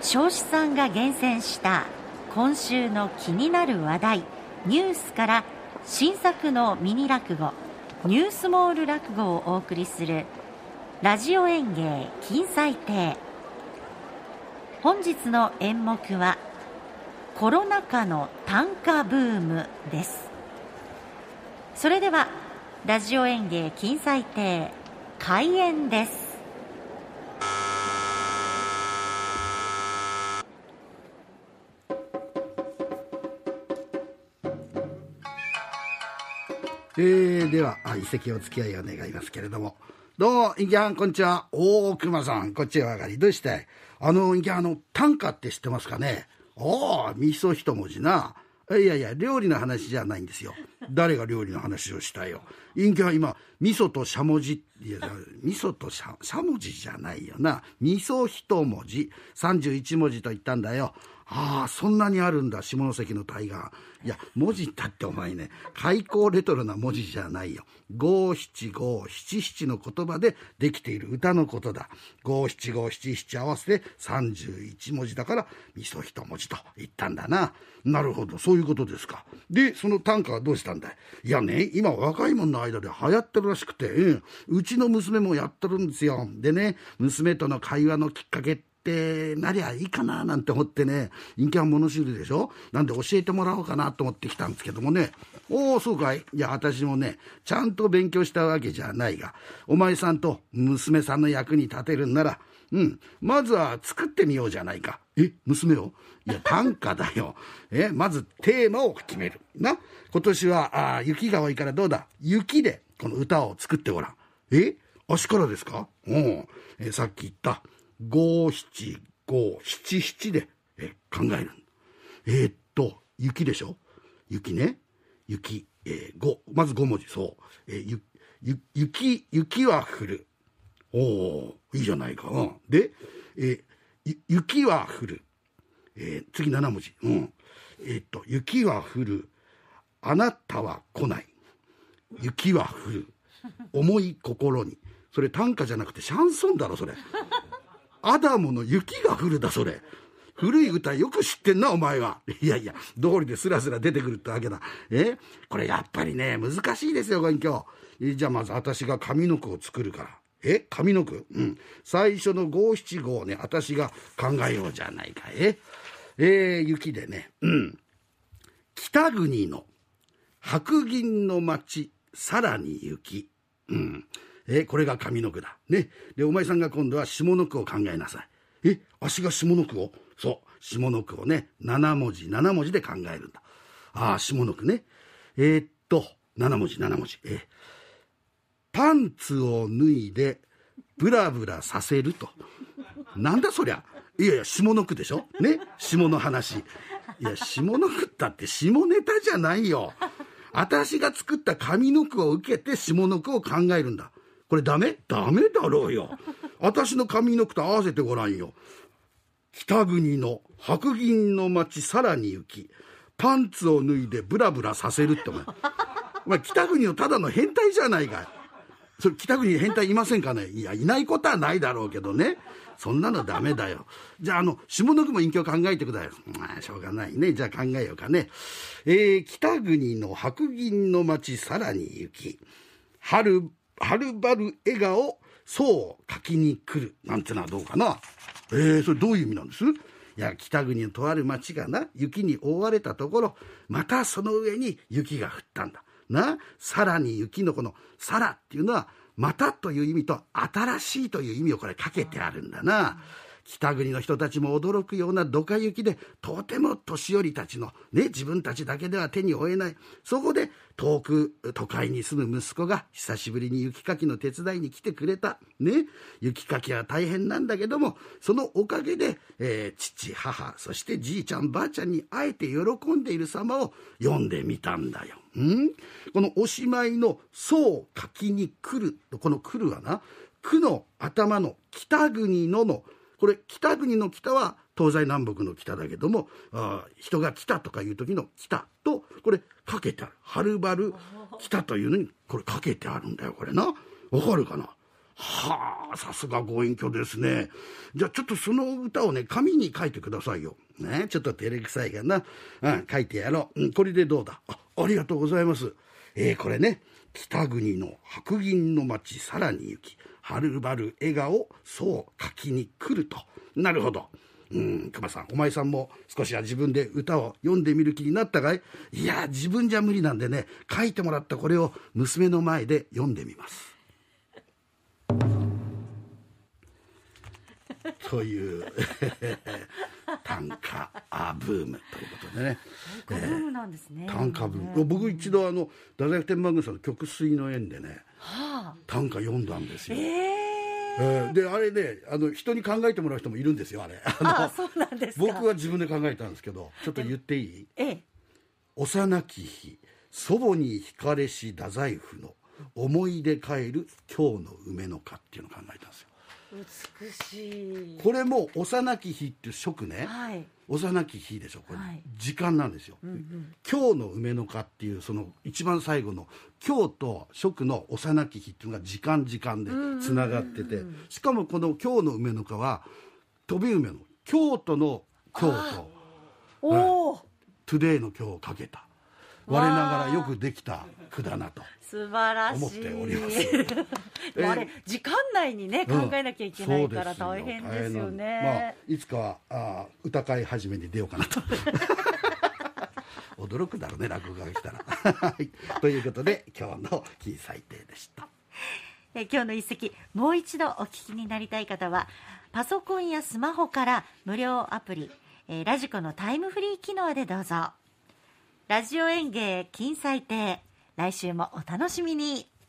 彰子さんが厳選した今週の気になる話題ニュースから新作のミニ落語ニュースモール落語をお送りするラジオ演芸金彩亭。本日の演目はコロナ禍の短歌ブームです。それではラジオ演芸金彩亭開演です。えー、ではあ一席お付き合いを願いますけれども。どうもインキャンこんにちは。大熊さん。こっちへお上がり。どうして？あのインキャンあの短歌って知ってますかね？おお味噌一文字な。いやいや料理の話じゃないんですよ。誰が料理の話をしたいよ陰キャは今味噌としゃもじいや味噌としゃもじじゃないよな。味噌一文字。31文字と言ったんだよ。ああそんなにあるんだ。下関の対岸いや文字ったってお前ね開口レトロな文字じゃないよ。五七五七七の言葉でできている歌のことだ。五七五七七合わせて31文字だから味噌一文字と言ったんだな。なるほど。そういうことですか。でその短歌はどうしたんだい？いやね今若い者の間で流行ってるらしくて、うん、ちの娘もやってるんですよ。でね娘との会話のきっかけってなりゃいいかななんて思ってね陰キャン物知りでしょ？なんで教えてもらおうかなと思ってきたんですけどもね。おおそうかい。いや私もねちゃんと勉強したわけじゃないがお前さんと娘さんの役に立てるんならうん。まずは作ってみようじゃないか。え娘を？いや短歌だよ。えまずテーマを決める。な。今年はあ雪が多いからどうだ？雪でこの歌を作ってごらん。え？足からですか？うん、えさっき言った五七五七七でえ考える。えー、っと、雪でしょ？雪ね。雪、えー、5、まず5文字、そう。えー、ゆ、ゆ、雪、雪は降る。おおいいじゃないか。うん。で、えー、雪は降る。えー、次7文字。うん。え、っと、雪は降る。あなたは来ない。雪は降る。重い心に。それ短歌じゃなくてシャンソンだろ、それ。アダムの雪が降るだ、それ。古い歌よく知ってんな、お前は。いやいや、通りでスラスラ出てくるってわけだ。え？これやっぱりね、難しいですよ、ご隠居。じゃあまず私が上の句を作るから。え？上の句？うん。最初の五七五ね、私が考えようじゃないか。え？えー、雪でね、うん。北国の白銀の町、さらに雪。うん。えこれが上の句だ。ね。で、お前さんが今度は下の句を考えなさい。え、足が下の句を？そう。下の句をね、7文字、7文字で考えるんだ。ああ、下の句ね。えー、っと、7文字、7文字。えパンツを脱いで、ブラブラさせると。なんだそりゃ。いやいや、下の句でしょ？ね？下の話。いや、下の句ったって下ネタじゃないよ。私が作った上の句を受けて下の句を考えるんだ。これダメ？ダメだろうよ。私の上の句と合わせてごらんよ。北国の白銀の町さらに行き、パンツを脱いでブラブラさせるってお前。お前北国のただの変態じゃないかそれ北国に変態いませんかね？いや、いないことはないだろうけどね。そんなのダメだよ。じゃあ、あの、下の句も隠居考えてください。まあ、しょうがないね。じゃあ考えようかね。えー、北国の白銀の町さらに行き、春はるばる笑顔、そう書きに来る。なんてのはどうかな？えー、それどういう意味なんです？いや、北国のとある町がな、雪に覆われたところ、またその上に雪が降ったんだ。な、さらに雪のこの、さらっていうのは、またという意味と、新しいという意味をこれかけてあるんだな。北国の人たちも驚くようなドカ雪でとても年寄りたちのね自分たちだけでは手に負えない。そこで遠く都会に住む息子が久しぶりに雪かきの手伝いに来てくれた。ね雪かきは大変なんだけどもそのおかげで、えー、父母そしてじいちゃんばあちゃんに会えて喜んでいる様を読んでみたんだよ。ん？このおしまいの「そう書きに来る」とこの「来る」はな「句の頭の北国の」の「これ北国の北は東西南北の北だけどもあ人が来たとかいう時の北とこれかけてある。はるばる北というのにこれかけてあるんだよこれな。わかるかな？はあさすがご隠居ですね。じゃあちょっとその歌をね紙に書いてくださいよ。ねちょっと照れくさいがな、うん、書いてやろう、うん、これでどうだ？あありがとうございます。えー、これね。北国の白銀の町さらに行きはるばる笑顔そう書きに来ると。なるほど。うん熊さんお前さんも少しは自分で歌を読んでみる気になったかい？いや自分じゃ無理なんでね書いてもらったこれを娘の前で読んでみます。という。短歌ブームということでね。ブームなんですね。短歌ブーム。僕一度あの太宰府天満宮さんの曲水の縁でね、はあ、短歌読んだんですよ。えーえー、であれねあの人に考えてもらう人もいるんですよあれあそうなんです僕は自分で考えたんですけどちょっと言っていい？ええ幼き日祖母に惹かれし太宰府の思い出帰る今日の梅の花っていうのを考えたんですよ美しい。これも幼き日っていう職ね、はい、幼き日でしょこれ、はい、時間なんですよ、うんうん、今日の梅の花っていうその一番最後の今日と職の幼き日っていうのが時間時間でつながってて。しかもこの今日の梅の花は飛び梅の。京都の京都。おお、 today の今日をかけた我ながらよくできた句だなと素晴らしい。思っております。あれ時間内にね考えなきゃいけないから大変ですよね、まあ、いつかはあ歌会始めに出ようかなと。驚くだろうね落語が来たら。ということで今日の「金サイ亭」でした。え今日の一席もう一度お聞きになりたい方はパソコンやスマホから無料アプリ、えー、ラジコのタイムフリー機能でどうぞラジオ演芸金彩亭。来週もお楽しみに。